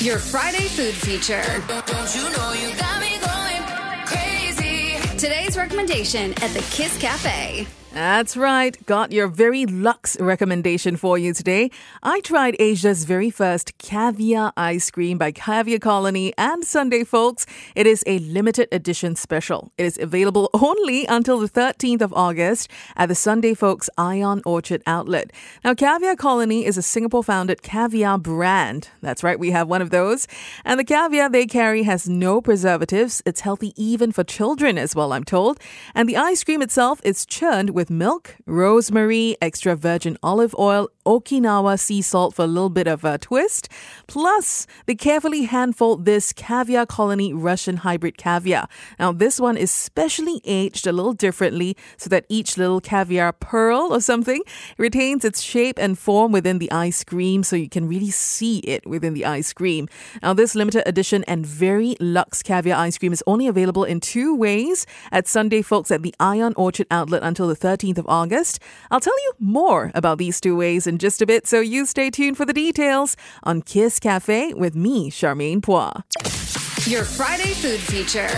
Your Friday food feature. Don't you know you got me going crazy? Today's recommendation at the Kiss Cafe. That's right. Got your very luxe recommendation for you today. I tried Asia's very first caviar ice cream by Caviar Colony and Sunday Folks. It is a limited edition special. It is available only until the 13th of August at the Sunday Folks Ion Orchard outlet. Now, Caviar Colony is a Singapore founded caviar brand. That's right, we have one of those. And the caviar they carry has no preservatives. It's healthy even for children as well, I'm told. And the ice cream itself is churned with milk, rosemary, extra virgin olive oil, Okinawa sea salt for a little bit of a twist. Plus, they carefully hand fold this caviar colony Russian hybrid caviar. Now, this one is specially aged a little differently so that each little caviar pearl or something retains its shape and form within the ice cream so you can really see it within the ice cream. Now, this limited edition and very luxe caviar ice cream is only available in two ways at Sunday Folks at the Ion Orchard outlet until the 13th of August. I'll tell you more about these two ways in just a bit, so you stay tuned for the details on Kiss Cafe with me, Charmaine Phua. Your Friday food feature.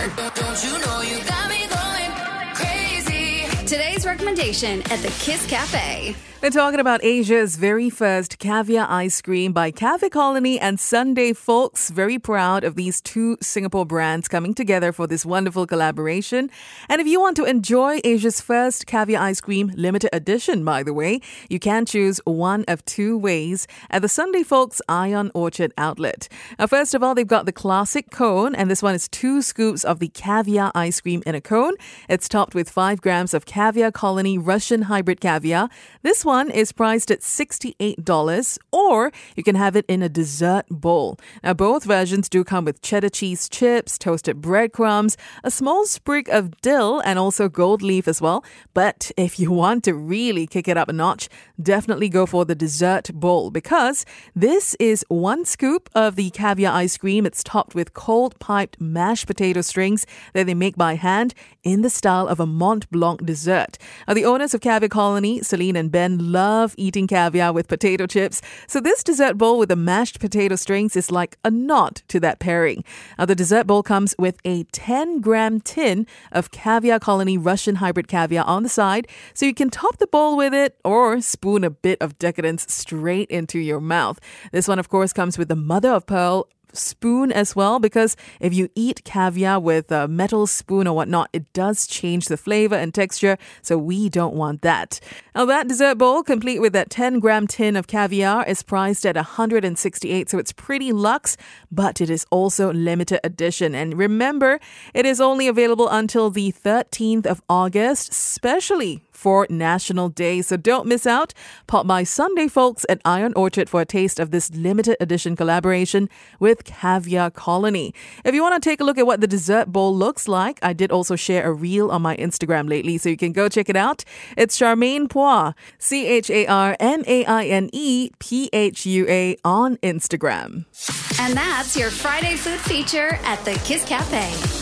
Today's recommendation at the Kiss Cafe. We're talking about Asia's very first caviar ice cream by Cafe Colony and Sunday Folks. Very proud of these two Singapore brands coming together for this wonderful collaboration. And if you want to enjoy Asia's first caviar ice cream limited edition, by the way, you can choose one of two ways at the Sunday Folks Ion Orchard outlet. Now, first of all, they've got the classic cone, and this one is two scoops of the caviar ice cream in a cone. It's topped with five grams of Caviar Colony Russian hybrid caviar. This one is priced at $68, or you can have it in a dessert bowl. Now, both versions do come with cheddar cheese chips, toasted breadcrumbs, a small sprig of dill, and also gold leaf as well. But if you want to really kick it up a notch, definitely go for the dessert bowl because this is one scoop of the caviar ice cream. It's topped with cold piped mashed potato strings that they make by hand in the style of a Mont Blanc dessert. Now, the owners of Caviar Colony, Celine and Ben, love eating caviar with potato chips. So this dessert bowl with the mashed potato strings is like a nod to that pairing. Now, the dessert bowl comes with a 10 gram tin of Caviar Colony Russian hybrid caviar on the side, so you can top the bowl with it or spoon a bit of decadence straight into your mouth. This one, of course, comes with the mother of pearl spoon as well because if you eat caviar with a metal spoon or whatnot, it does change the flavor and texture. So we don't want that. Now that dessert bowl, complete with that 10 gram tin of caviar, is priced at 168. So it's pretty luxe, but it is also limited edition. And remember, it is only available until the 13th of August, especially for National Day. So don't miss out. Pop by Sunday Folks, at Ion Orchard for a taste of this limited edition collaboration with Caviar Colony. If you want to take a look at what the dessert bowl looks like, I did also share a reel on my Instagram lately, so you can go check it out. It's Charmaine Phua, C H A R M A I N E P H U A on Instagram. And that's your Friday food feature at the Kiss Cafe.